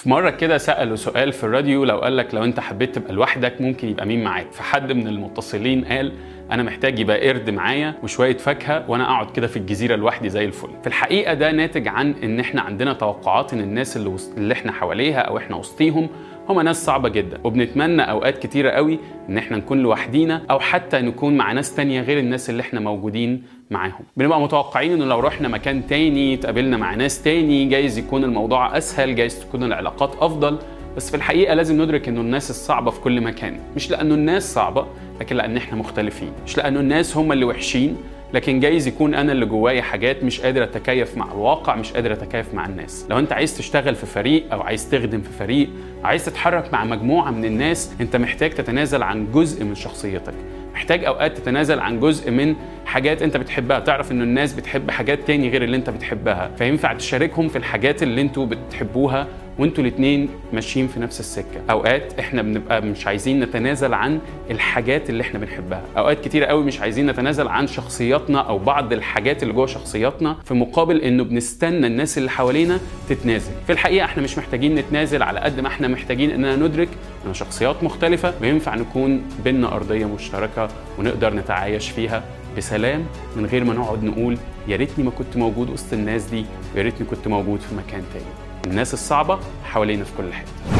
في مرة كده سألوا سؤال في الراديو لو قال لك لو أنت حبيت تبقى لوحدك ممكن يبقى مين معاك؟ فحد من المتصلين قال أنا محتاج يبقى قرد معايا وشوية فاكهة وأنا اقعد كده في الجزيرة لوحدي زي الفل. في الحقيقة ده ناتج عن ان إحنا عندنا توقعات ان الناس اللي, وسط... اللي إحنا حواليها أو إحنا وسطيهم هم ناس صعبة جدا. وبنتمنى أوقات كتيرة قوي إن إحنا نكون لوحدينا أو حتى نكون مع ناس تانية غير الناس اللي إحنا موجودين معاهم. بنبقى متوقعين إنه لو رحنا مكان تاني اتقابلنا مع ناس تاني جايز يكون الموضوع أسهل جايز تكون العلاقات أفضل. بس في الحقيقة لازم ندرك إنه الناس الصعبة في كل مكان. مش لأنه الناس صعبة لكن لأن إحنا مختلفين. مش لأنه الناس هم اللي وحشين لكن جايز يكون أنا اللي جوايا حاجات مش قادر أتكيف مع الواقع مش قادر أتكيف مع الناس. لو أنت عايز تشتغل في فريق أو عايز تخدم في فريق عايز تتحرك مع مجموعة من الناس أنت محتاج تتنازل عن جزء من شخصيتك. محتاج أوقات تتنازل عن جزء من حاجات انت بتحبها تعرف ان الناس بتحب حاجات تاني غير اللي انت بتحبها. فينفع تشاركهم في الحاجات اللي أنتوا بتحبوها وانتوا الاتنين ماشيين في نفس السكة. أوقات إحنا بنبقى مش عايزين نتنازل عن الحاجات اللي إحنا بنحبها. أوقات كتير قوي مش عايزين نتنازل عن شخصياتنا أو بعض الحاجات اللي جوه شخصياتنا في مقابل إنه بنستنى الناس اللي حوالينا تتنازل. في الحقيقة إحنا مش محتاجين نتنازل على قد ما إحنا محتاجين إننا ندرك ان شخصيات مختلفة وينفع نكون بينا أرضية مشتركة ونقدر نتعايش فيها بسلام من غير ما نقعد نقول يا ريتني ما كنت موجود وسط الناس دي ويا ريتني كنت موجود في مكان تاني. الناس الصعبة حوالينا في كل حتة.